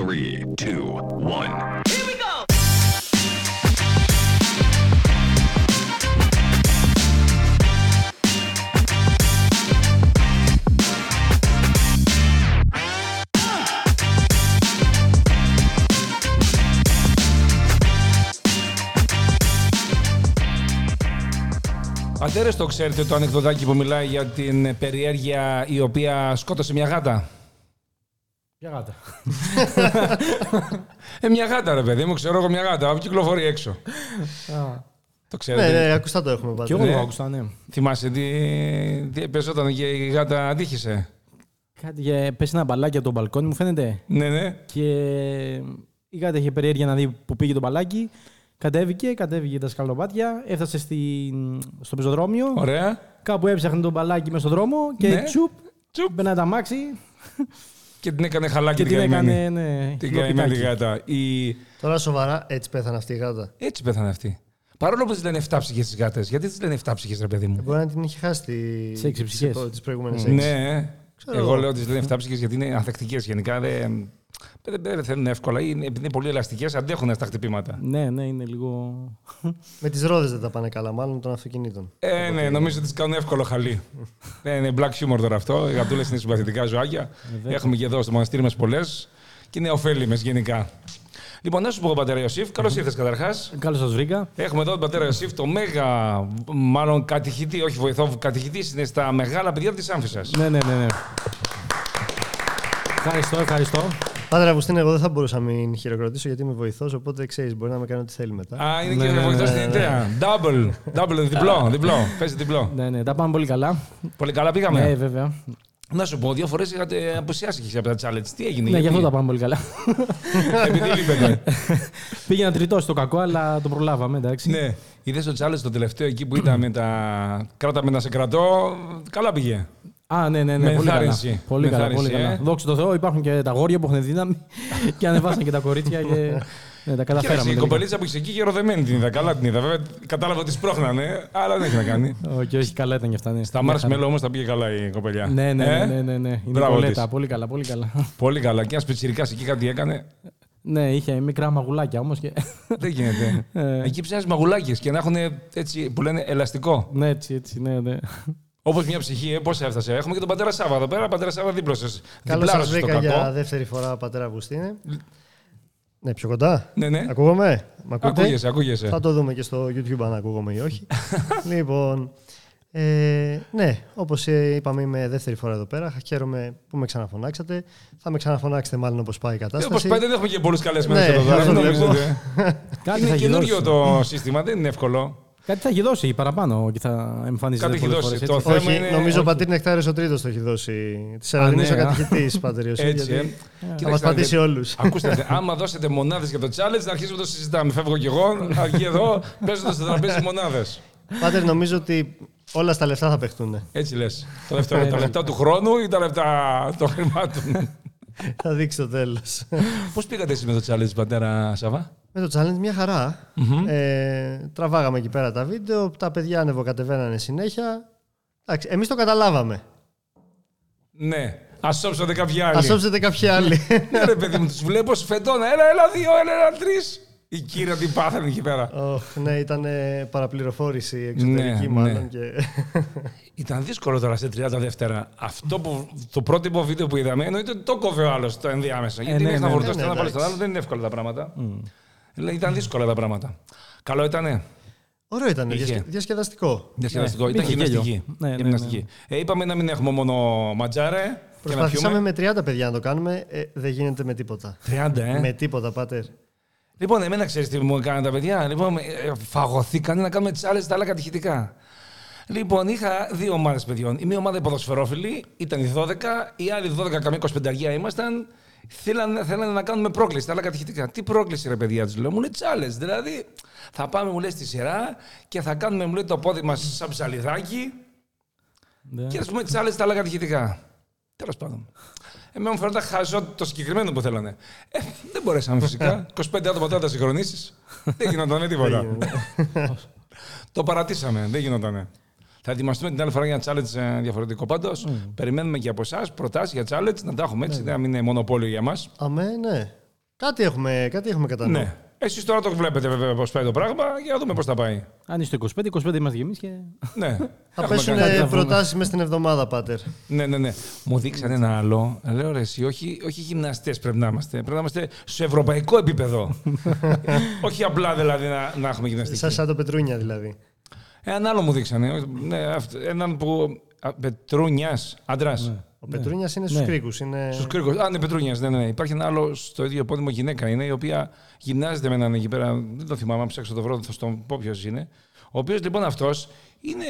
Three, two, one. Πατέρες το ξέρετε το ανεκδοτάκι που μιλάει για την περιέργεια η οποία σκότωσε μια γάτα; Ποια γάτα. Ε, μια γάτα ρε παιδί μου, ξέρω εγώ μια γάτα, κυκλοφορεί έξω. Το Ναι, ξέρετε. ναι, ακουστά το έχουμε πάντα. Κι εγώ Ναι. το άκουσα, ναι. Θυμάσαι τι, τι παίζονταν και η γάτα αντίχησε; Κάτι για πέσει ένα μπαλάκι από το μπαλκόνι, μου φαίνεται. Ναι, ναι. Και η γάτα είχε περιέργεια να δει που πήγε το μπαλάκι. Κατέβηκε, κατέβηκε τα σκαλοπάτια, έφτασε στην... στο πεζοδρόμιο. Ωραία. Κάπου έψαχνε το μπαλάκι μέσα στον δρόμο και Ναι. τσουπ, Τσουπ. μπαινάει τα μάξι Και την έκανε χαλάκι και την την καημένη. έκανε. Ναι, Την καημένη χιλοπιτάκι. γάτα. Η... Τώρα σοβαρά, έτσι πέθανε αυτή η γάτα. Έτσι πέθανε αυτή. Παρόλο που της λένε 7 ψυχές τις γάτες. Γιατί τι λένε 7 ψυχές, ρε παιδί μου; Μπορεί να την είχε χάσει τη... Σε έξι ψυχές. τις προηγούμενες έξι. Ναι. Ξέρω Εγώ εγώ. λέω ότι τι λένε 7 ψυχές γιατί είναι ανθεκτικές γενικά. Δεν, δεν, δεν θέλουν εύκολα. Είναι, επειδή είναι πολύ ελαστικές, αντέχουν στα χτυπήματα. Ναι, ναι, είναι λίγο. Με τις ρόδες δεν τα πάνε καλά, μάλλον των αυτοκινήτων. Ε, ναι, νομίζω ότι τις κάνουν εύκολο χαλί. ναι, είναι black humor τώρα αυτό. Οι γατούλες είναι συμπαθητικά ζωάκια. Έχουμε και εδώ στο μοναστήρι μας πολλές και είναι ωφέλιμες γενικά. Λοιπόν, να σου πω, πατέρα Ιωσήφ, καλώς ήρθες καταρχάς. Καλώς σας βρήκα. Έχουμε εδώ τον πατέρα Ιωσήφ, το μέγα, μάλλον κατηχητή, όχι βοηθό, κατηχητής είναι στα μεγάλα παιδιά της Άμφισσας. Ναι, ναι, ναι. ναι. Ευχαριστώ, ευχαριστώ. Πάντρε Αυγουστίν, εγώ δεν θα μπορούσα να μην χειροκροτήσω γιατί είμαι βοηθό, οπότε ξέρεις, μπορεί να με κάνει ό,τι θέλει μετά. Α, είναι Ναι, και ναι, βοηθό ναι, στην ιδέα. Double, double, διπλό, διπλό. Παίζει διπλό. Ναι, ναι, τα πάμε πολύ καλά. Πολύ καλά πήγαμε. Ναι, βέβαια. Να σου πω, δύο φορές είχατε αποσιάσει και από τα challenge. Τι έγινε, Ναι, γι' αυτό γιατί; τα πάμε πολύ καλά. Επειδή λείπετε. Πήγε να τριτώσει το κακό, αλλά το προλάβαμε, εντάξει. ναι. Είδες το challenge το τελευταίο εκεί που ήταν με τα. Κράτα να σε κρατώ. Καλά πήγε. Α, ναι, ναι, ναι. Με πολύ καλά. ενθάρρυνση. Πολύ Με καλά, ενθάρρυνση, πολύ καλά. ε. Δόξα τω Θεώ, υπάρχουν και τα γόρια που έχουν δύναμη και ανεβάσαν και τα κορίτσια και ναι, τα Κοίταξε, καταφέραμε. η τελικά. κοπελίτσα που είχε εκεί γεροδεμένη την είδα. Καλά την είδα. Βέβαια κατάλαβα ότι σπρώχνανε, αλλά δεν έχει να κάνει. Όχι, όχι, καλά ήταν και αυτά. Ναι. Στα Μια Mars χαρά. Mellow όμως τα πήγε καλά η κοπελιά. Ναι, ναι, Ε; ναι, ναι, ναι, ναι. Είναι Μπράβο κολέτα. της. Πολύ καλά, πολύ καλά. Πολύ καλά. Και ένα πιτσυρικά εκεί κάτι έκανε; ναι, είχε μικρά μαγουλάκια όμως. Και... δεν γίνεται. Ε. εκεί ψάχνεις μαγουλάκια και να έχουν έτσι που λένε ελαστικό. ναι, έτσι, έτσι, ναι, ναι. Όπως μια ψυχή, ε, πώς έφτασε. Έχουμε και τον πατέρα Σάβα εδώ πέρα. Πατέρα Σάβα δίπλωσε. Καλώς σας Διπλάρωσε το βρήκα για κακό. δεύτερη φορά, πατέρα Αυγουστίνε. Ναι, πιο κοντά. Ναι, ναι. Ακούγομαι; Μ' ακούτε; Ακούγεσαι, ακούγεσαι. Θα το δούμε και στο YouTube αν ακούγομαι ή όχι. λοιπόν, ε, ναι, όπως είπαμε, είμαι δεύτερη φορά εδώ πέρα. Χαίρομαι που με ξαναφωνάξατε. Θα με ξαναφωνάξετε μάλλον όπως πάει η Όπω κατάσταση. πάει, δεν έχουμε και πολλούς καλεσμένους Ναι, εδώ πέρα. αυτό μην βλέπω. νομίζετε. Κάτι Είναι θα καινούριο γιδώσει. το σύστημα, δεν είναι εύκολο. Κάτι θα γιδώσει παραπάνω και θα εμφανίζεται Κάτι έχει πολλές δώσει. φορές, Το έτσι. θέμα όχι, είναι- νομίζω ο όχι. πατήρ Νεκτάριος ο τρίτος το έχει δώσει. Της Ελλαδινή ναι, ο α. κατηχητής, πατήρ Ιωσήφ, Έτσι, ε. γιατί Κοίταξε Θα μας να πατήσει δείτε. όλους. Ακούστε, άμα δώσετε μονάδες για το challenge, να αρχίσουμε να το συζητάμε. Φεύγω κι εγώ, αρκεί εδώ, παίζοντας στο τραπέζι μονάδες. Πάτερ, νομίζω ότι όλα στα λεφτά θα παιχτούν. Έτσι λες. Τα λεπτά του χρόνου ή τα λεπτά των χρημάτων; θα δείξει το τέλος. Πώς πήγατε εσείς με το challenge, πατέρα Σαββά; Με το challenge μια χαρα Ε, τραβάγαμε εκεί πέρα τα βίντεο, τα παιδιά ανεβοκατεβαίνανε συνέχεια. Εντάξει, εμείς το καταλάβαμε. Ναι. Α σώψατε κάποιοι άλλοι. Ας σώψετε κάποιοι άλλοι. Ναι, ρε παιδί μου, τους βλέπω σφεντώνα. Έλα, έλα, δύο, έλα, έλα, τρεις. Η κύρια τι πάθανε εκεί πέρα. Ωχ, ναι, ήταν ε, παραπληροφόρηση εξωτερική Ναι, μάλλον. ναι. Και... Ήταν δύσκολο τώρα σε 30 δεύτερα. Αυτό που το πρώτο βίντεο που είδαμε εννοείται ότι το κόβε ο άλλος το ενδιάμεσα. Γιατί ναι, δεν έχει να ναι, φορτώσει ναι, το ένα πάλι εντάξει. στον άλλο, δεν είναι εύκολα τα πράγματα. Δηλαδή, Ήταν δύσκολα τα πράγματα. Καλό ήτανε. Ωραίο ήταν, Είχε. διασκε- διασκεδαστικό. Διασκεδαστικό. Ναι, Ήταν είχε γυμναστική. γέλιο. Ναι, ναι, ναι. Γυμναστική. Ε, είπαμε να μην έχουμε μόνο ματζάρε και να Προσπαθήσαμε πιούμε. με 30 παιδιά να το κάνουμε, ε, δεν γίνεται με τίποτα. 30, ε; Με τίποτα, πάτερ. Λοιπόν, εμένα ξέρεις τι μου έκαναν τα παιδιά. Λοιπόν, ε, φαγωθήκανε να κάνουμε τι άλλε τα άλλα κατηχητικά. Λοιπόν, είχα δύο ομάδες παιδιών. Η μία ομάδα οι ποδοσφαιρόφιλοι, ήταν οι 12, οι άλλοι 12, καμία 25 ήμασταν. Θέλανε, θέλανε να κάνουμε πρόκληση, τα άλλα κατηχητικά. Τι πρόκληση, ρε παιδιά, τους λέω. Μου λέει challenge. Δηλαδή, θα πάμε, μου λέει, στη σειρά και θα κάνουμε, μου λέει, το πόδι μας σαν ψαλιδάκι Ναι. και ας πούμε τι άλλε τα άλλα κατηχητικά. Τέλος πάντων. Εμένα μου φαίνονταν χαζό το συγκεκριμένο που θέλανε. Ε, δεν μπορέσαμε φυσικά. 25 άτομα τώρα να τα συγχρονίσεις. δεν γινόταν τίποτα. το παρατήσαμε. Δεν γινόταν. Θα ετοιμαστούμε την άλλη φορά για ένα challenge ε, διαφορετικό. Πάντως, περιμένουμε και από εσάς προτάσεις για challenge να τα έχουμε έτσι. Δεν να μην είναι μονοπόλιο για μα. Αμέ, ναι. Κάτι έχουμε, κάτι έχουμε κατά νου. Ναι. Εσείς τώρα το βλέπετε βέβαια πώς πάει το πράγμα για να δούμε πώς θα πάει. Αν είστε 25, 25 είμαστε κι εμείς και. Ναι. Θα Έχουμε πέσουν κάνει- να βρούμε. προτάσεις μες στην εβδομάδα, Πάτερ. Ναι, ναι, ναι. Μου δείξαν ένα άλλο. Λέω ρε, εσύ, όχι, όχι γυμναστές πρέπει να είμαστε. Πρέπει να είμαστε σε ευρωπαϊκό επίπεδο. όχι απλά δηλαδή να, να έχουμε γυμναστική. Σαν, σαν το Πετρούνια δηλαδή. Έναν άλλο μου δείξανε. Ναι, αυτό- έναν που. Πετρούνιας, άντρας. Ο Πετρούνιας είναι στους Ναι. κρίκου. Είναι... Στους κρίκου. Α, ναι, Πετρούνιας. Ναι, ναι, ναι. Υπάρχει ένα άλλο στο ίδιο πόδιμο γυναίκα είναι, η οποία γυμνάζεται με έναν εκεί πέρα. Δεν το θυμάμαι, αν ψάξω το βρω, θα στον πω ποιος είναι. Ο οποίος λοιπόν αυτός είναι.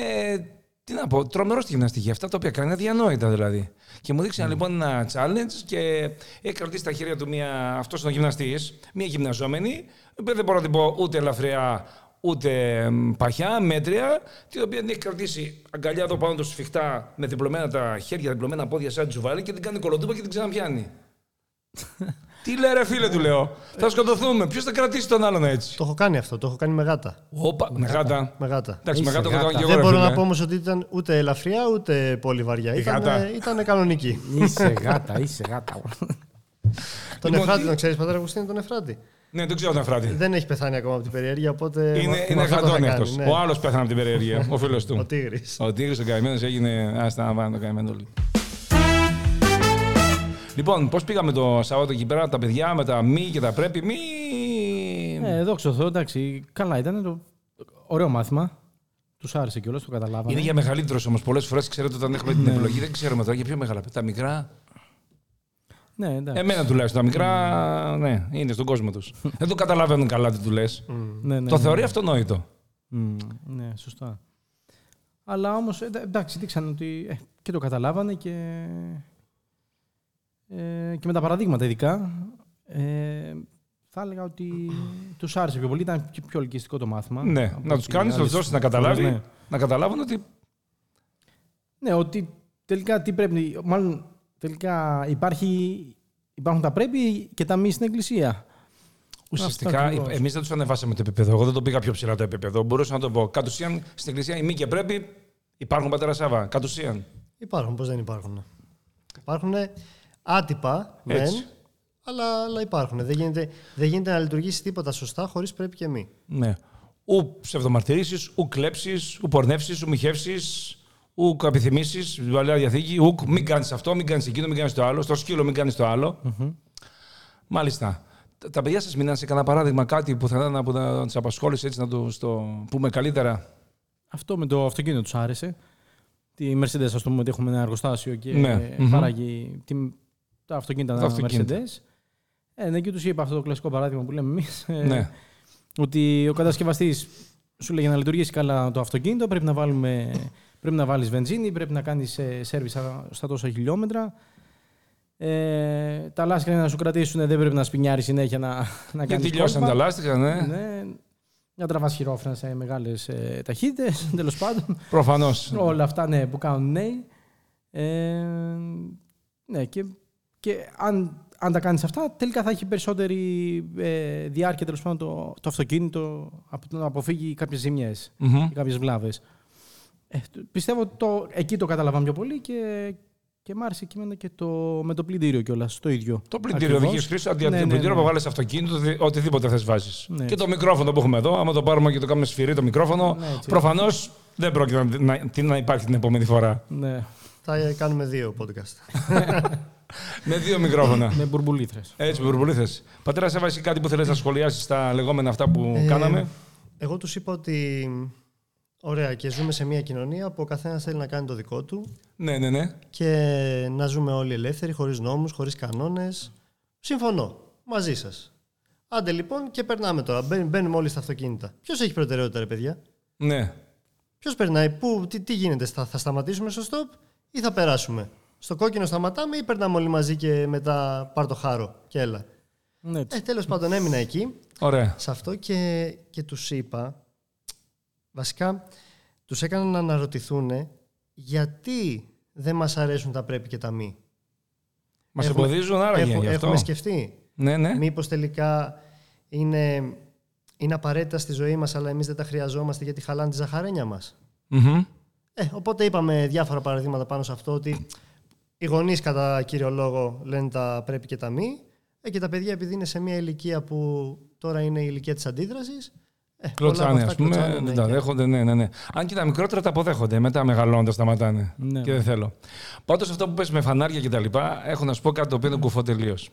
Τι να πω, τρομερός στη γυμναστική. Αυτά τα οποία κάνει είναι αδιανόητα δηλαδή. Και μου δείξαν λοιπόν ένα challenge και έχει κρατήσει στα χέρια του μια. Αυτός είναι ο γυμναστής, μια γυμναζόμενη, η οποία δεν μπορώ να την πω ούτε ελαφριά ούτε μ, παχιά, μέτρια, την οποία την έχει κρατήσει αγκαλιά εδώ πάνω του σφιχτά με διπλωμένα τα χέρια, διπλωμένα πόδια σαν τζουβάλι και την κάνει κολοτούπα και την ξαναπιάνει. Τι λέει ρε φίλε, του λέω. Θα σκοτωθούμε. Ποιος θα κρατήσει τον άλλον έτσι; Το έχω κάνει αυτό, το έχω κάνει με γάτα. Όπα, με γάτα. Με γάτα. Εντάξει, με Είσαι γάτα το γάτα. κάνω και εγώ. Δεν ρε μπορώ φίλε. να πω όμως ότι ήταν ούτε ελαφριά ούτε πολύ βαριά. Η Ήταν, γάτα. ήταν κανονική. είσαι γάτα, είσαι γάτα. τον Λοιπόν, Εφράτη, τι- τον ξέρεις, Πατέρα Αγουστίνη, τον Εφράτη. Ναι, δεν ξέρω τον Εφράτη. Δεν έχει πεθάνει ακόμα από την περιέργεια, οπότε. Είναι, με είναι αυτό το θα γατόνι κάνει, αυτός. ναι. Ο άλλος πέθανε από την περιέργεια. Ο φίλος Ο του. Τίγρης. Ο Τίγρης ο καημένος έγινε. Άστα να βάλω το καημένο λίγο. Λοιπόν, πώς πήγαμε το Σαββάτο εκεί πέρα, τα παιδιά με τα μη και τα πρέπει. Μη. Ε, δόξα τω Θεώ, εντάξει, καλά ήταν. Το... Ωραίο μάθημα. Τους άρεσε κιόλας, το καταλάβαμε. Είναι για μεγαλύτερους όμως. Πολλές φορές ξέρετε όταν έχουμε την επιλογή δεν ξέρουμε τώρα για πιο μεγάλα. Τα μικρά. Ναι, εντάξει. Εμένα τουλάχιστον. Τα μικρά, ναι, είναι στον κόσμο τους. δεν το καταλαβαίνουν καλά τι του λες. ναι, ναι, Το ναι. θεωρεί αυτονόητο. Μμ, ναι, σωστά. Αλλά όμως, εντάξει, δείξαν ότι ε, και το καταλάβανε και, ε, και με τα παραδείγματα ειδικά. Ε, θα έλεγα ότι τους άρεσε πιο πολύ. Ήταν και πιο ελκυστικό το μάθημα. Ναι, Από να τους ό,τι κάνεις, να τους άλλες δώσεις να φορές, καταλάβει. Ναι. Να καταλάβουν ότι. ναι, ότι τελικά τι πρέπει. Μάλλον τελικά υπάρχει, υπάρχουν τα πρέπει και τα μη στην εκκλησία. Ουσιαστικά, ακριβώς. εμείς δεν τους ανεβάσαμε το επίπεδο. Εγώ δεν το πήγα πιο ψηλά το επίπεδο. Μπορούσα να το πω. Κατ' ουσίαν στην εκκλησία η μη και πρέπει υπάρχουν πατέρα Σάβα. Κατ' ουσίαν. Υπάρχουν, πώς δεν υπάρχουν. Υπάρχουν άτυπα, Έτσι. μεν, αλλά, αλλά υπάρχουν. Δεν γίνεται, δεν γίνεται να λειτουργήσει τίποτα σωστά χωρίς πρέπει και μη. Ναι. Ου ψευδομαρτυρήσεις, ου κλέψεις, ου πορνεύσεις, ου μοιχεύσεις, ου επιθυμήσει, στην παλιά διαθήκη. Ου μην κάνεις αυτό, μην κάνεις εκείνο, μην κάνεις το άλλο. Στο σκύλο, μην κάνεις το άλλο. Μάλιστα. Τα- Τα παιδιά σας μείναν σε κανένα παράδειγμα κάτι που θα ήταν που να του απασχόλησε έτσι να το στο πούμε καλύτερα; Αυτό με το αυτοκίνητο τους άρεσε. Τη Mercedes, ας πούμε, ότι έχουμε ένα εργοστάσιο και Ναι. ε, Μμμ. παράγει τη, τα αυτοκίνητα Τα τα αυτοκίνητα. Mercedes. Ε, ναι, και τους είπα αυτό το κλασικό παράδειγμα που λέμε εμείς. Ναι. Ότι ο κατασκευαστής σου λέει για να λειτουργήσει καλά το αυτοκίνητο πρέπει να, βάλουμε, πρέπει να βάλεις βενζίνη, πρέπει να κάνεις ε, σέρβις στα- στα τόσα χιλιόμετρα. Ε, τα λάστιχα για να σου κρατήσουν δεν πρέπει να σπινιάρεις συνέχεια να, να Και κάνεις τελειώσαν τα κόλπα. λάστιχα, ναι. Ναι, να τραβάς χειρόφρενα σε μεγάλες ε, ταχύτητες, τέλος πάντων. Προφανώς. Όλα αυτά ναι, που κάνουν νέοι. Ε, ναι, και, και αν, αν τα κάνεις αυτά, τελικά θα έχει περισσότερη ε, διάρκεια τέλος πάντων το, το αυτοκίνητο από το να αποφύγει κάποιες ζημιές ή κάποιες βλάβες. Ε, το- πιστεύω ότι το, εκεί το κατάλαβα πιο πολύ και, και μ' άρεσε και εμένα και το, με το πλυντήριο κιόλας το ίδιο. Το πλυντήριο Ακριβώς. οδηγείς χρήση, αντί Ναι, από το ναι, πλυντήριο ναι. που βάλει αυτοκίνητο, δι- οτιδήποτε θες βάζεις. Ναι, και το έτσι. μικρόφωνο που έχουμε εδώ, άμα το πάρουμε και το κάνουμε σφυρί το μικρόφωνο, Ναι, έτσι. προφανώς δεν πρόκειται να, να, τι να υπάρχει την επόμενη φορά. Ναι, Θα ε, κάνουμε δύο podcast. Με δύο μικρόφωνα. με μπουρμπουλήθρες. Έτσι, μπουρμπουλίθε. Πατέρα, σε βάζει κάτι που θέλεις να σχολιάσεις στα λεγόμενα αυτά που Ε, κάναμε; Εγώ τους είπα ότι. Ωραία, και ζούμε σε μια κοινωνία που ο καθένας θέλει να κάνει το δικό του Ναι, ναι, ναι. και να ζούμε όλοι ελεύθεροι, χωρίς νόμους, χωρίς κανόνες. Συμφωνώ. Μαζί σας. Άντε λοιπόν και περνάμε τώρα. Μπαίν- Μπαίνουμε όλοι στα αυτοκίνητα. Ποιος έχει προτεραιότητα, ρε παιδιά; ναι. Ποιος περνάει, πού, τι, τι γίνεται, θα, θα σταματήσουμε στο stop ή θα περάσουμε; Στο κόκκινο σταματάμε ή περνάμε όλοι μαζί και μετά πάρ το χάρο και έλα. Ναι, έτσι. Ε, τέλος πάντων έμεινα εκεί Ωραία. σε αυτό και, και τους είπα, βασικά τους έκανα να αναρωτηθούν γιατί δεν μας αρέσουν τα πρέπει και τα μη. Μας Έχουμε- εμποδίζουν άραγε Έχω- γι' αυτό. έχουμε σκεφτεί. Ναι, ναι. Μήπως τελικά είναι, είναι απαραίτητα στη ζωή μας αλλά εμείς δεν τα χρειαζόμαστε γιατί χαλάνε τη ζαχαρένια μας. Μμμ. Ε, οπότε είπαμε διάφορα παραδείγματα πάνω σε αυτό ότι οι γονείς κατά κύριο λόγο λένε τα πρέπει και τα μη. Ε, και τα παιδιά, επειδή είναι σε μια ηλικία που τώρα είναι η ηλικία της αντίδρασης. Ε, Κλωτσάνε, ας πούμε. κλωτσάνε, δεν τα και- δέχονται, ναι, ναι, ναι. Αν και τα μικρότερα τα αποδέχονται. Μετά μεγαλώντα σταματάνε. Ναι. Και δεν θέλω. Πάντως αυτό που πες με φανάρια και τα λοιπά, έχω να σου πω κάτι το οποίο είναι κουφό τελείως.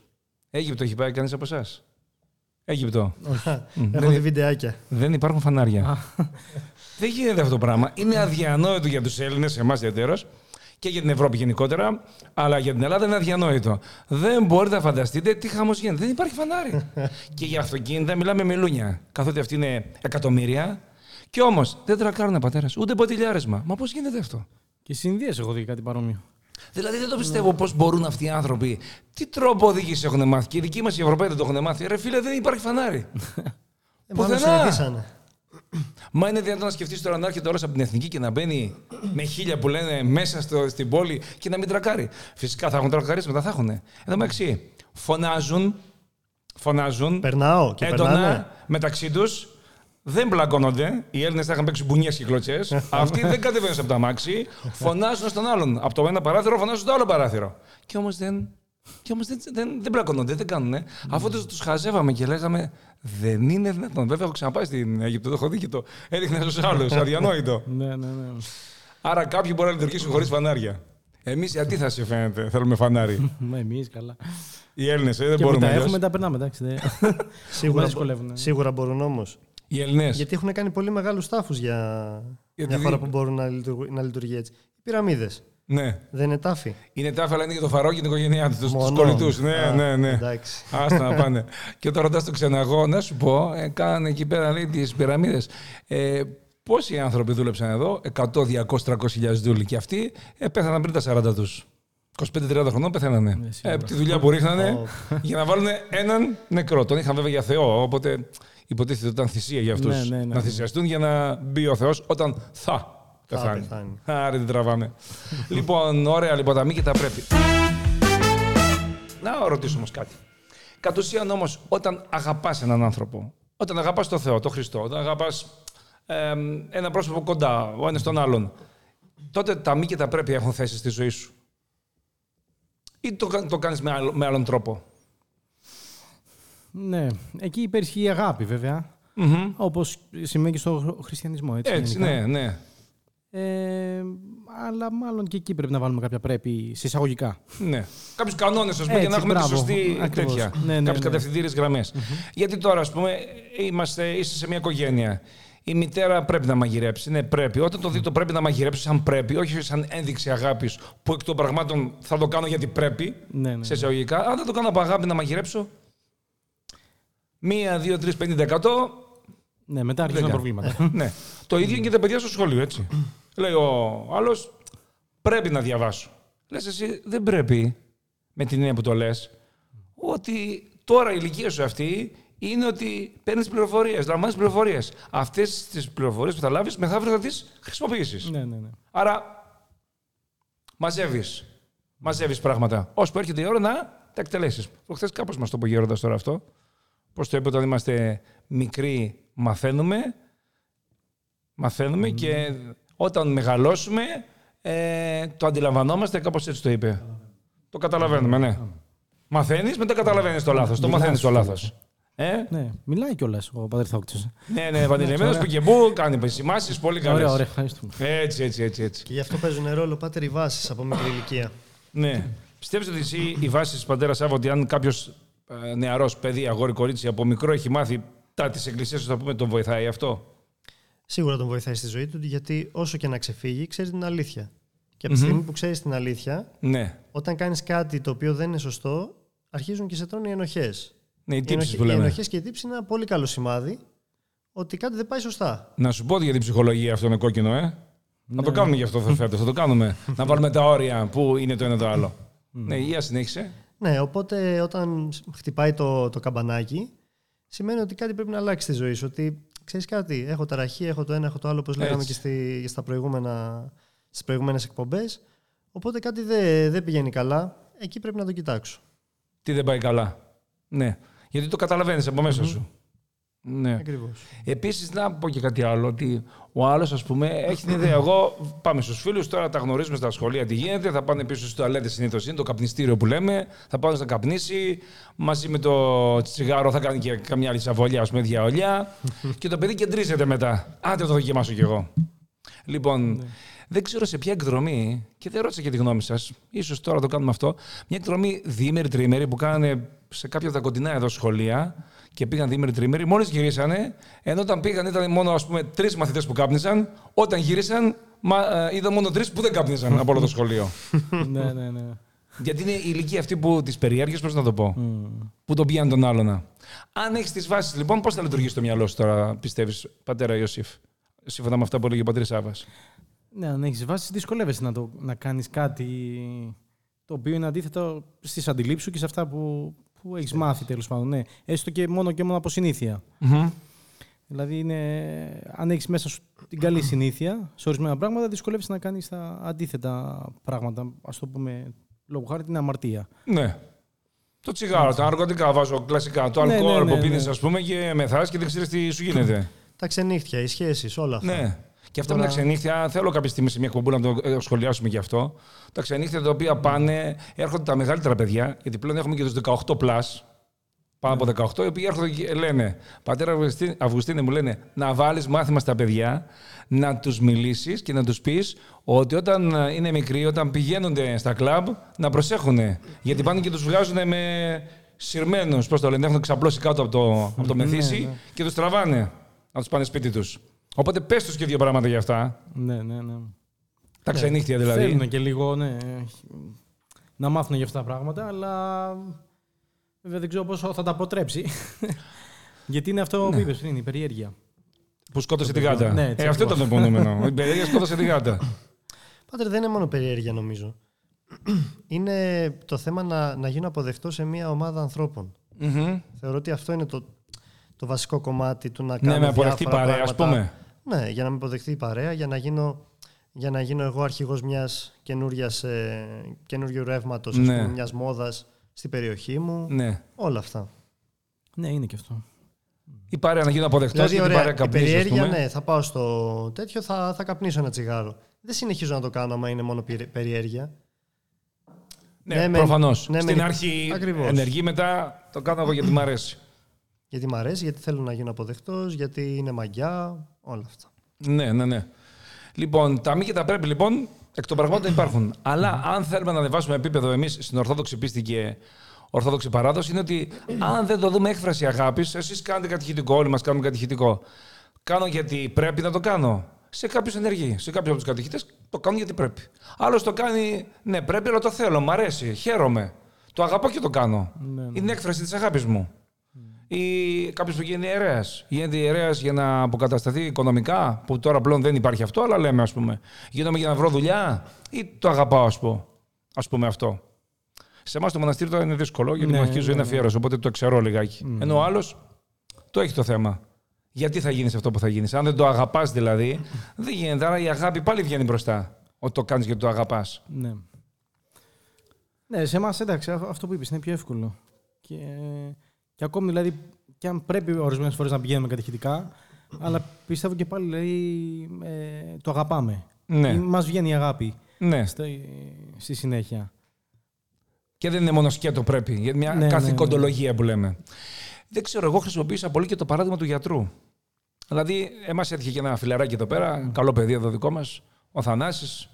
Αίγυπτο έχει πάει κανείς από εσάς; Αίγυπτο. Μμ, Έχω δεν, δει βιντεάκια. δεν υπάρχουν φανάρια. δεν γίνεται αυτό το πράγμα. Είναι αδιανόητο για τους Έλληνες, εμάς ιδιαίτερω, και για την Ευρώπη γενικότερα, αλλά για την Ελλάδα είναι αδιανόητο. Δεν μπορείτε να φανταστείτε τι χαμός γίνεται. Δεν υπάρχει φανάρι. και για αυτοκίνητα μιλάμε μιλούνια. Καθότι αυτή είναι εκατομμύρια. Και όμως δεν τρακάρουν πατέρα, ούτε ποτηλιάρισμα. Μα πώς γίνεται αυτό; Και στι Ινδίε έχω δει κάτι παρόμοιο. Δηλαδή δεν το πιστεύω πώς μπορούν αυτοί οι άνθρωποι. Τι τρόπο οδήγησης έχουν μάθει; Και οι δικοί μας οι Ευρωπαίοι δεν το έχουν μάθει. Ρε φίλε, δεν υπάρχει φανάρι. Ε, μάλλον Πουθενά. Συνηθίσανε. Μα είναι δυνατόν να σκεφτείς τώρα να έρχεται όλος από την εθνική και να μπαίνει με χίλια που λένε μέσα στο, στην πόλη και να μην τρακάρει. Φυσικά θα έχουν τρακαρίσματα, θα έχουν. Εδώ μεταξύ φωνάζουν, φωνάζουν Περνάω και έντονα περνάνε. μεταξύ τους. Δεν μπλακώνονται. Οι Έλληνες θα είχαν παίξει μπουνιές και κλωτσέ. Αυτοί δεν κατεβαίνουν από τα μάξι. Φωνάζουν στον άλλον. Από το ένα παράθυρο φωνάζουν στο άλλο παράθυρο. Και όμως δεν. Και όμως δεν, δεν, δεν μπλακώνονται, δεν κάνουν. Αφού του τους χαζεύαμε και λέγαμε δεν είναι δυνατόν. Βέβαια, έχω ξαναπάει στην Αίγυπτο, το έχω δει και το έδειχνε στους άλλους. Αδιανόητο. Ναι, ναι, ναι. Άρα κάποιοι μπορεί να λειτουργήσουν χωρίς φανάρια. Εμείς η αντίθεση φαίνεται. Θέλουμε φανάρι; Μα εμείς καλά. Οι Έλληνες δεν και που μπορούμε. τα αλλιώς. έχουμε, τα περνάμε. Εντάξει, δεν- Σίγουρα, Μας δυσκολεύουν. σίγουρα μπορούν όμως. Οι Έλληνες. Γιατί έχουν κάνει πολύ μεγάλους τάφους για Γιατί μια χώρα δι- που μπορούν να, λειτουργεί, να λειτουργεί έτσι. Οι πυραμίδες. Ναι. Δεν είναι τάφοι. Είναι τάφα, αλλά είναι και το φαρό και την οικογένειά τους, τους Μόνο. κολλητούς. Ναι, Α, ναι, ναι. Εντάξει. Άστα να πάνε. και όταν ρωτάς το ξεναγό, να σου πω, ε, κάνανε εκεί πέρα λέει τις πυραμίδες. Ε, πόσοι άνθρωποι δούλεψαν εδώ, 100, 200, 300 χιλιάδες δούλοι. Και αυτοί ε, πέθαναν πριν τα 40 τους. 25-30 χρονών πεθαίνανε. Ναι, ε, σίγουρα. από τη δουλειά που ρίχνανε Ω. για να βάλουν έναν νεκρό. Τον είχαν βέβαια για Θεό, οπότε υποτίθεται ότι ήταν θυσία για αυτούς Ναι, ναι, ναι, να ναι. θυσιαστούν για να μπει ο Θεός όταν θα πεθάνει. πεθάνει. Άρα την τραβάμε. λοιπόν, ωραία λοιπόν τα μη και τα πρέπει. Να ρωτήσω όμως κάτι. Κατ' ουσίαν όμως, όταν αγαπάς έναν άνθρωπο, όταν αγαπάς τον Θεό, τον Χριστό, όταν αγαπάς ένα πρόσωπο κοντά, ο ένας τον άλλον, τότε τα μη και τα πρέπει έχουν θέση στη ζωή σου; Ή το, κα- το κάνεις με, άλλο- με άλλον τρόπο; Ναι, εκεί υπερισχύει η αγάπη βέβαια. Μμμ. Όπως σημαίνει και στο χριστιανισμό. Έτσι, Έτσι, γενικά. ναι, ναι. Ε, αλλά μάλλον και εκεί πρέπει να βάλουμε κάποια πρέπει σε εισαγωγικά. Ναι. Κάποιους κανόνες, ας πούμε, Έτσι, για να έχουμε μπράβο. τη σωστή Ακριβώς. τέτοια. Ναι, ναι, Κάποιες ναι. κατευθυντήριες γραμμές. Γιατί τώρα, ας πούμε, είμαστε, είστε σε μια οικογένεια. Η μητέρα πρέπει να μαγειρέψει. Ναι, πρέπει. Όταν το δει το πρέπει να μαγειρέψει σαν πρέπει, όχι σαν ένδειξη αγάπης, που εκ των πραγμάτων θα το κάνω γιατί πρέπει, Ναι, ναι, σε ναι. εισαγωγικά. Αν δεν το κάνω από αγάπη να μαγειρέψω, μία, δύο, τρεις, πενήντα εκατό. Ναι, μετά αρχίζουν Δεν τα κάνω. προβλήματα. ναι. Το ίδιο και τα παιδιά στο σχολείο, έτσι. Λέει ο άλλος, πρέπει να διαβάσω. Λες εσύ, δεν πρέπει, με την έννοια που το λες, ότι τώρα η ηλικία σου αυτή είναι ότι παίρνεις πληροφορίες, λαμβάνεις πληροφορίες. Αυτές τις πληροφορίες που θα λάβεις, μεθαύριο θα τις χρησιμοποιήσεις. ναι, ναι, ναι. Άρα, μαζεύεις. Μαζεύεις πράγματα. Ώσπου έρχεται η ώρα να τα εκτελέσεις. Προχθές κάπως μας το είπε ο Γέροντας τώρα αυτό. Πώς το είπε όταν είμαστε μικροί, μαθαίνουμε. Μαθαίνουμε και όταν μεγαλώσουμε, ε, το αντιλαμβανόμαστε, κάπως έτσι το είπε. Το καταλαβαίνουμε, ναι. Μαθαίνεις, μετά καταλαβαίνεις το λάθος. Το Μιλάς μαθαίνεις το κιόλας. λάθος. Ε, ναι. Μιλάει κιόλας ο πατέρ Θόκτης. ναι, ναι, παντελεμένο που και που κάνει επισημάσεις πολύ καλές. Ωραία, ωραία, ευχαριστούμε. Έτσι, έτσι, έτσι. έτσι. Και γι' αυτό παίζουν ρόλο πάτερ οι βάσεις από μικρή ηλικία. Ναι. Πιστεύει ότι εσύ η βάση της πατέρας Σάββα ότι αν κάποιος νεαρός παιδί, αγόρι, κορίτσι από μικρό έχει μάθει τα της εκκλησίας, θα πούμε, τον βοηθάει αυτό; Σίγουρα τον βοηθάει στη ζωή του, γιατί όσο και να ξεφύγει, ξέρει την αλήθεια. Και από τη στιγμή που ξέρεις την αλήθεια, Ναι. όταν κάνεις κάτι το οποίο δεν είναι σωστό, αρχίζουν και σε τρώνε οι ενοχές. Ναι, οι Οι, τύψεις που οι λέμε. ενοχές και οι τύψεις είναι ένα πολύ καλό σημάδι ότι κάτι δεν πάει σωστά. Να σου πω για την ψυχολογία αυτό είναι κόκκινο, ε. Να το κάνουμε γι' αυτό φέτος. Θα το κάνουμε. να βάλουμε τα όρια που είναι το ένα το άλλο. ναι, για συνέχισε. Ναι, οπότε όταν χτυπάει το, το καμπανάκι, σημαίνει ότι κάτι πρέπει να αλλάξει στη ζωή σου. Ότι ξέρεις κάτι, έχω ταραχή, έχω το ένα, έχω το άλλο, όπως λέγαμε Έτσι. και στη, στα προηγούμενα, στις προηγούμενες εκπομπές. Οπότε κάτι δεν δεν πηγαίνει καλά. Εκεί πρέπει να το κοιτάξω. Τι δεν πάει καλά. Ναι. Γιατί το καταλαβαίνεις από μέσα σου. Ναι. Ακριβώς. Επίσης, να πω και κάτι άλλο. Ότι ο άλλος, ας πούμε, έχει την ιδέα. Εγώ πάμε στους φίλους, τώρα τα γνωρίζουμε στα σχολεία τι γίνεται. Θα πάνε πίσω στο τουαλέτε συνήθως είναι το καπνιστήριο που λέμε. Θα πάνε να καπνίσει. Μαζί με το τσιγάρο θα κάνει και καμιά άλλη σαβολιά, ας πούμε, διαολιά. και το παιδί κεντρίζεται μετά. Άντε το δοκιμάσω κι εγώ. Λοιπόν, δεν ξέρω σε ποια εκδρομή, και δεν ρώτησα και τη γνώμη σας, ίσως τώρα το κάνουμε αυτό. Μια εκδρομή διήμερη, τριήμερη που κάνανε σε κάποια από τα κοντινά εδώ σχολεία και πήγαν διήμερη, τριήμερη. Μόλις γυρίσανε, ενώ όταν πήγαν ήταν μόνο ας πούμε τρεις μαθητές που κάπνισαν, όταν γύρισαν μα, ε, είδα μόνο τρεις που δεν κάπνισαν από όλο το σχολείο. ναι, ναι, ναι. Γιατί είναι η ηλικία αυτή που τις περιέργειες, πώς να το πω. Που τον πιάνει τον άλλον. Αν έχεις τις βάσεις, λοιπόν, πώς θα λειτουργήσει το μυαλό σου τώρα, πιστεύεις, πατέρα Ιωσήφ. Σύμφωνα με αυτά που έλεγε ο πατήρ Σάβα. Ναι, αν έχεις βάσεις, δυσκολεύεσαι να, το, να κάνεις κάτι το οποίο είναι αντίθετο στις αντιλήψεις σου και σε αυτά που, που έχεις μάθει τέλος πάντων. Ναι. Έστω και μόνο και μόνο από συνήθεια. Δηλαδή, είναι, αν έχεις μέσα σου την καλή συνήθεια σε ορισμένα πράγματα, δυσκολεύεσαι να κάνεις τα αντίθετα πράγματα. Α το πούμε, λόγω χάρη την αμαρτία. Ναι. Το τσιγάρο, τα ναρκωτικά βάζω κλασικά. Το Ναι, αλκοόλ ναι, ναι, που πίνεις, ναι. ας πούμε, και μεθάς και δεν ξέρεις τι σου γίνεται. Τα ξενύχτια, οι σχέσεις, όλα αυτά. ναι. Και αυτά με Τώρα- τα ξενύχτια, θέλω κάποια στιγμή σε μια εκπομπή να το ε, σχολιάσουμε γι' αυτό. Τα ξενύχτια τα οποία πάνε, έρχονται τα μεγαλύτερα παιδιά, γιατί πλέον έχουμε και τους 18 plus, πάνω από 18, οι οποίοι έρχονται και λένε, Πατέρα Αυγουστίνε, Αυγουστίνε μου λένε, να βάλεις μάθημα στα παιδιά, να τους μιλήσεις και να τους πεις ότι όταν ε, είναι μικροί, όταν πηγαίνονται στα κλαμπ, να προσέχουν. Γιατί πάνε και τους βγάζουν με σειρμένους, πώς το λένε, έχουν ξαπλώσει κάτω από το, από το μεθύσι και τους τραβάνε να τους πάνε σπίτι τους. Οπότε πες τους και δύο πράγματα για αυτά. Ναι, ναι, ναι. Τα ξενύχτια δηλαδή. Θέλουν και λίγο ναι, να μάθουν για αυτά τα πράγματα, αλλά βέβαια δεν ξέρω πόσο θα τα αποτρέψει. Γιατί είναι αυτό που είπες πριν, η περιέργεια. Που σκότωσε τη γάτα. Ναι, έτσι ε, αυτό ήταν ακριβώς. το επόμενο. Η περιέργεια σκότωσε τη γάτα. Πάτερ, δεν είναι μόνο περιέργεια νομίζω. είναι το θέμα να, να γίνω αποδεκτός σε μια ομάδα ανθρώπων. Μμμ. Θεωρώ ότι αυτό είναι το, το βασικό κομμάτι του να κάνω Ναι, με αποδεχτεί διάφορα παρέα, ας πράγματα. πούμε. Ναι, για να με αποδεχτεί η παρέα, για να γίνω, για να γίνω εγώ αρχηγός μιας καινούριας, ε, καινούριου ρεύματος, ας Ναι. πούμε, μιας μόδας στην περιοχή μου. Ναι. Όλα αυτά. Ναι, είναι και αυτό. Η παρέα να γίνει αποδεκτός Δηλαδή, και την ωραία, παρέα η καπνίζει. ας περιέργεια, πούμε. ναι, θα πάω στο τέτοιο, θα, θα καπνίσω ένα τσιγάρο. Δεν συνεχίζω να το κάνω άμα είναι μόνο περι- περιέργεια. Ναι, Ναι, με- προφανώς. ναι, Στην με- αρχή ακριβώς. ενεργεί, μετά το κάνω εγώ γιατί μ' αρέσει. Γιατί μ' αρέσει, γιατί θέλω να γίνω αποδεκτός, γιατί είναι μαγιά, όλα αυτά. Ναι, ναι, ναι. Λοιπόν, τα μη και τα πρέπει λοιπόν εκ των πραγμάτων υπάρχουν. Αλλά αν θέλουμε να ανεβάσουμε επίπεδο εμείς στην Ορθόδοξη πίστη και Ορθόδοξη παράδοση, είναι ότι αν δεν το δούμε έκφραση αγάπης, εσείς κάνετε κατηχητικό, όλοι μας κάνουμε κατηχητικό. Κάνω γιατί πρέπει να το κάνω. Σε κάποιους ενεργεί. Σε κάποιους από τους κατηχητές το κάνουν γιατί πρέπει. Άλλος το κάνει, ναι, πρέπει, αλλά το θέλω, μ' αρέσει, χαίρομαι. Το αγαπώ και το κάνω. Είναι έκφραση της αγάπης μου. Ή κάποιος που γίνει ιερέας. Γίνεται ιερέας για να αποκατασταθεί οικονομικά, που τώρα πλέον δεν υπάρχει αυτό, αλλά λέμε, ας πούμε. Γίνομαι για να βρω δουλειά, ή το αγαπάω, ας πούμε. Ας πούμε αυτό. Σε εμάς το μοναστήρι τώρα είναι δύσκολο, γιατί Ναι, μου αρχίζει ναι, ένα ναι. αφιέρωση, οπότε το εξαιρώ λιγάκι. Ενώ ο άλλος το έχει το θέμα. Γιατί θα γίνεις αυτό που θα γίνεις. Αν δεν το αγαπάς δηλαδή, δεν γίνεται. Άρα η αγάπη πάλι βγαίνει μπροστά. Ότι το κάνεις γιατί το αγαπάς. Ναι. Ναι, σε εμάς εντάξει, α- αυτό που είπες είναι πιο εύκολο. Και, και ακόμη δηλαδή, και αν πρέπει ορισμένες φορές να πηγαίνουμε κατηχητικά, αλλά πιστεύω και πάλι δηλαδή, ε, το αγαπάμε. Ναι. Μας βγαίνει η αγάπη Ναι. στη, στη συνέχεια. Και δεν είναι μόνο σκέτο πρέπει. Γιατί μια Ναι, ναι, καθηκοντολογία που λέμε. Δεν ξέρω, εγώ χρησιμοποίησα πολύ και το παράδειγμα του γιατρού. Δηλαδή, εμάς έτυχε και ένα φιλαράκι εδώ πέρα, καλό παιδί εδώ δικό μας, ο Θανάσης.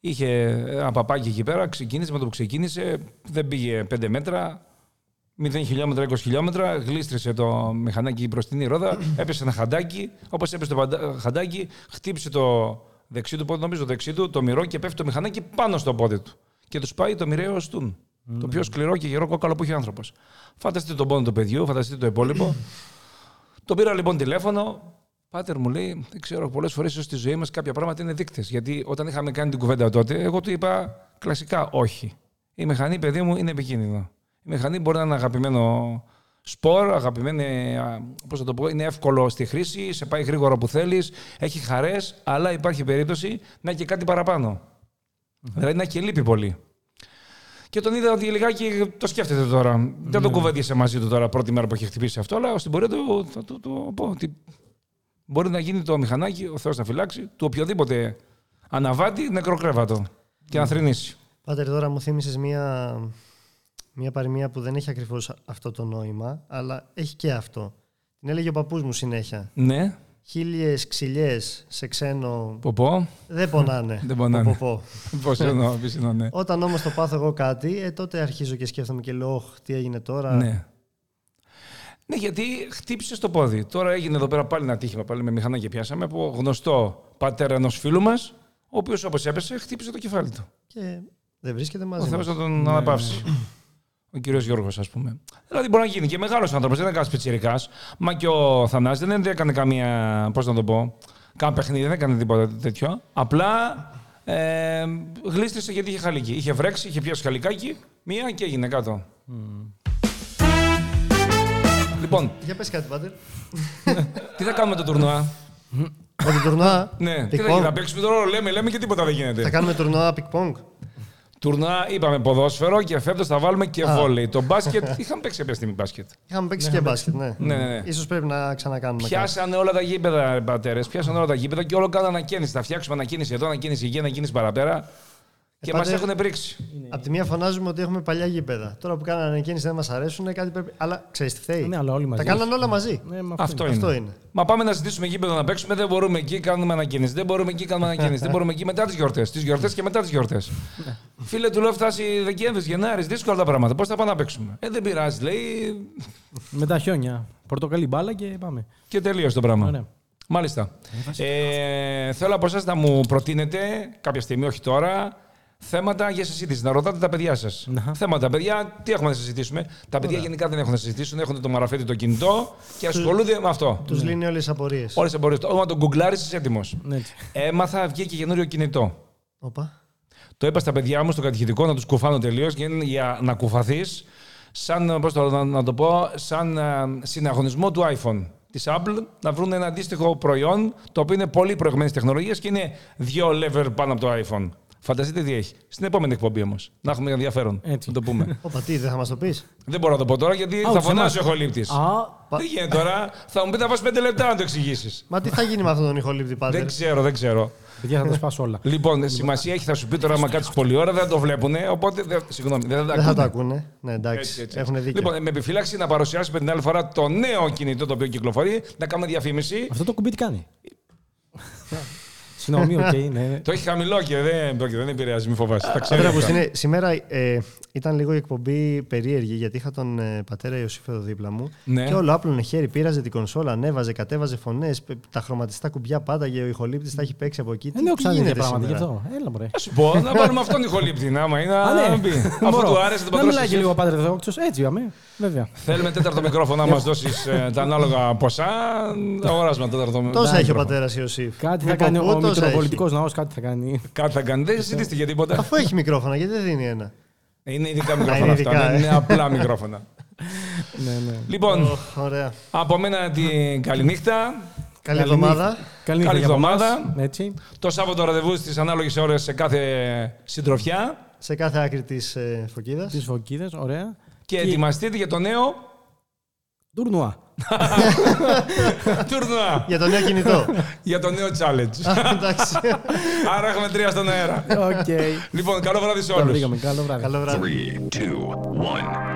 Είχε ένα παπάκι εκεί πέρα, ξεκίνησε με το που ξεκίνησε, δεν πήγε 5 μέτρα, 0 χιλιόμετρα, 20 χιλιόμετρα, γλίστρισε το μηχανάκι προς την ρόδα, έπεσε ένα χαντάκι. Όπως έπεσε το παντα- χαντάκι, χτύπησε το δεξί του πόδι, νομίζω το δεξί του, το μυρό και πέφτει το μηχανάκι πάνω στο πόδι του. Και τους πάει το μοιραίο στούν. Το πιο σκληρό και γερό κόκαλο που έχει ο άνθρωπος. Φανταστείτε τον πόνο του παιδιού, φανταστείτε το υπόλοιπο. Τον πήρα λοιπόν τηλέφωνο. Πάτερ μου λέει, δεν ξέρω, πολλές φορές στη ζωή μας κάποια πράγματα είναι δείκτες. Γιατί όταν είχαμε κάνει την κουβέντα τότε, εγώ του είπα κλασικά όχι. Η μηχανή, παιδί μου, είναι επικίνδυνο. Η μηχανή μπορεί να είναι αγαπημένο σπορ, αγαπημένη, α, πώς θα το πω, είναι εύκολο στη χρήση, σε πάει γρήγορα που θέλεις, έχει χαρές, αλλά υπάρχει περίπτωση να έχει και κάτι παραπάνω. Δηλαδή να έχει και λείπει πολύ. Και τον είδα ότι λιγάκι το σκέφτεται τώρα. Δεν το κουβέντιασε μαζί του τώρα πρώτη μέρα που έχει χτυπήσει αυτό, αλλά στην πορεία του θα του το πω ότι μπορεί να γίνει το μηχανάκι, ο Θεός να φυλάξει, του οποιοδήποτε αναβάτη νεκροκρέβατο και να θρυνήσει. Πάτερ, τώρα μου θύμισες μία, μία παροιμία που δεν έχει ακριβώς αυτό το νόημα, αλλά έχει και αυτό. Την έλεγε ο παππούς μου συνέχεια. Ναι, Χίλιες ξυλιές σε ξένο πω πω. δεν πονάνε. Δεν πονάνε. Πω, πω, πω. Πώς εννοώ, πώς εννοώ, ναι. Όταν όμως το πάθω εγώ κάτι, ε, τότε αρχίζω και σκέφτομαι και λέω, «Ωχ, τι έγινε τώρα. Ναι. Ναι, γιατί χτύπησε το πόδι. Τώρα έγινε εδώ πέρα πάλι ένα τύχημα, πάλι με μηχανάκι πιάσαμε, από γνωστό πατέρα ενός φίλου μας, ο οποίος όπως έπεσε, χτύπησε το κεφάλι του. Και δεν βρίσκεται Ο μαζί Θεός μας. να τον αναπαύσει. Ο κύριος Γιώργος, ας πούμε. Δηλαδή μπορεί να γίνει και μεγάλος άνθρωπος, δεν είναι κανένας πιτσυρικά. Μα και ο Θανάσης δεν έκανε καμία. Πώς να το πω. Κάνα παιχνίδι, δεν έκανε τίποτα τέτοιο. Απλά ε, γλίστρησε γιατί είχε χαλίκι. Είχε βρέξει, είχε πιάσει χαλικάκι, μία και έγινε κάτω. Λοιπόν, Για πες κάτι, Πάτερ. τι θα κάνουμε το τουρνουά; Με την τουρνουά; Ναι, τι πικ θα γίνει, θα παίξουμε τώρα, λέμε, λέμε και τίποτα δεν Θα γίνεται. κάνουμε τουρνουά πινγκ-πονγκ. Τουρνουά είπαμε ποδόσφαιρο και φέτος θα βάλουμε και Α. βόλεϊ. Το μπάσκετ, είχαμε παίξει κάποια στιγμή μπάσκετ. Είχαμε παίξει και μπάσκετ, ναι. Ναι, ναι, ναι. Ίσως πρέπει να ξανακάνουμε κάτι. Πιάσανε όλα τα γήπεδα, πατέρες. Πιάσανε όλα τα γήπεδα και όλο κάνανε ανακαίνιση. Θα φτιάξουμε ανακαίνιση εδώ, ανακαίνιση εκεί, ανακαίνιση παραπέρα. Και μας πάτε- έχουν πρίξει. Απ' τη μία φωνάζουμε ότι έχουμε παλιά γήπεδα. Τώρα που κάνανε ανακαίνιση δεν μας αρέσουν, κάτι πρέπει. Αλλά ξέρεις τι θέλει. Ναι, αλλά όλοι μαζί. Τα κάνανε όλα μαζί. Ναι, μα Αυτό είναι. είναι. Αυτό είναι. Μα πάμε να ζητήσουμε γήπεδο να παίξουμε, δεν μπορούμε εκεί, κάνουμε ανακαίνιση. Δεν μπορούμε εκεί, κάνουμε ανακαίνιση. δεν μπορούμε εκεί μετά τις γιορτές. Τις γιορτές και μετά τις γιορτές. Φίλε, του λέω φτάσει Δεκέμβρης, Γενάρης, δύσκολα τα πράγματα. Πώς θα πάμε να παίξουμε; Ε, δεν πειράζει, λέει. Με τα χιόνια. Πορτοκαλί μπάλα και πάμε. Και τελείωσε το πράγμα. Ωραία. Μάλιστα. Ε, θέλω από εσάς να μου προτείνετε κάποια στιγμή, όχι τώρα, θέματα για συζήτηση. Να ρωτάτε τα παιδιά σας. Να. Θέματα, παιδιά, τι έχουμε να συζητήσουμε; Τα παιδιά γενικά δεν έχουν να συζητήσουν, έχουν το μαραφέτη το κινητό και ασχολούνται με αυτό. Τους λύνει όλες τι απορίες. Όλες τι εμπορίε. Όταν τον γκουγκλάρει, είσαι έτοιμος. Ναι, έτσι. Έμαθα, βγήκε καινούριο κινητό. Όπα. Το είπα στα παιδιά μου στο κατηχητικό να τους κουφάνω τελείως για να κουφαθείς, σαν, πώς το, να, να το πω, σαν α, συναγωνισμό του iPhone της Apple να βρουν ένα αντίστοιχο προϊόν το οποίο είναι πολύ προηγμένης τεχνολογίας και είναι δύο lever πάνω από το iPhone. Φανταστείτε τι έχει. Στην επόμενη εκπομπή όμως. Να έχουμε ενδιαφέρον. Έτσι. Να το πούμε. Όπα, τι, δεν θα μας το πεις; Δεν μπορώ να το πω τώρα γιατί Α, θα ούτε φωνάσει ο εμάς. ηχολήπτη. Α, Δεν γίνεται τώρα; Θα μου πει θα βάσει πέντε λεπτά να το εξηγήσεις. Μα τι θα γίνει με αυτόν τον ηχολήπτη πάντα. δεν ξέρω, δεν ξέρω. παιδιά, θα τα σπάσω όλα. Λοιπόν, σημασία έχει, θα σου πει τώρα, άμα κάτσεις πολλή ώρα, δεν το βλέπουν. Οπότε, δεν, συγγνώμη, δεν θα τα Δεν θα το ακούνε. ακούνε. Ναι, εντάξει. Έτσι, έτσι. Έχουν δίκιο. Λοιπόν, με επιφύλαξη να παρουσιάσουμε την άλλη φορά το νέο κινητό το οποίο κυκλοφορεί, να κάνουμε διαφήμιση. Αυτό το κουμπί τι κάνει; Συγγνώμη, οκ, ναι. Το έχει χαμηλό και δεν, πρόκειται, δεν επηρεάζει, μην φοβάσαι. Τα ξέρει. Αδερφούς, αυτά. είναι, σήμερα ε, ήταν λίγο η εκπομπή περίεργη γιατί είχα τον ε, πατέρα Ιωσήφ εδώ δίπλα μου Ναι. και όλο άπλωνε χέρι, πήραζε την κονσόλα, ανέβαζε, κατέβαζε φωνές, τα χρωματιστά κουμπιά πάντα και ο ηχολήπτης τα έχει παίξει από εκεί. Δεν Τι- έχω τι ξαναδεί τέτοια γίνεται πράγματα γι' σήμερα; αυτό. Έλα, μωρέ. Θα σου πω, να βάλουμε αυτόν ηχολήπτη, να άμα είναι. Α, ναι. να μπει. Αφού Μπορώ. του άρεσε, τον Να μιλάει και πατρώσει. λίγο πατέρας Θεόκτος. Έτσι είπαμε. Βέβαια. Θέλουμε τέταρτο μικρόφωνο να μας δώσεις τα ανάλογα ποσά. Αγοράζουμε ένα τέταρτο Τόσα έχει ο μικρόφωνο. πατέρας Ιωσήφ. Κάτι θα Λοιπόν, κάνει πού ο τόσα Μητροπολιτικός Ναός, κάτι θα κάνει. Κάτι θα κάνει. Δεν συζητήστε για τίποτα. έχει; Αφού έχει μικρόφωνα, γιατί δεν δίνει ένα. Είναι ειδικά μικρόφωνα είναι αυτά. ειδικά, δεν ε. Είναι απλά μικρόφωνα. Ναι, ναι. Λοιπόν, Οχ, Ωραία. από μένα την καληνύχτα. Καλή εβδομάδα. Καλή νύχτα Καλή για από εμάς. εβδομάδα. Έτσι. Το Σάββατο ραντεβού στις ανάλογες ώρες σε κάθε συντροφιά. Σε κάθε άκρη της ε, φωκίδας. Τι φωκίδε, ωραία. Και ετοιμαστείτε για το νέο Τουρνουά. τουρνουά. Για το νέο κινητό. για το νέο challenge. Α, Εντάξει. Άρα έχουμε τρία στον αέρα. Οκ. λοιπόν, καλό βράδυ σε Τώρα όλους. πήγαμε. Καλό βράδυ. Καλό βράδυ. Three, two, one.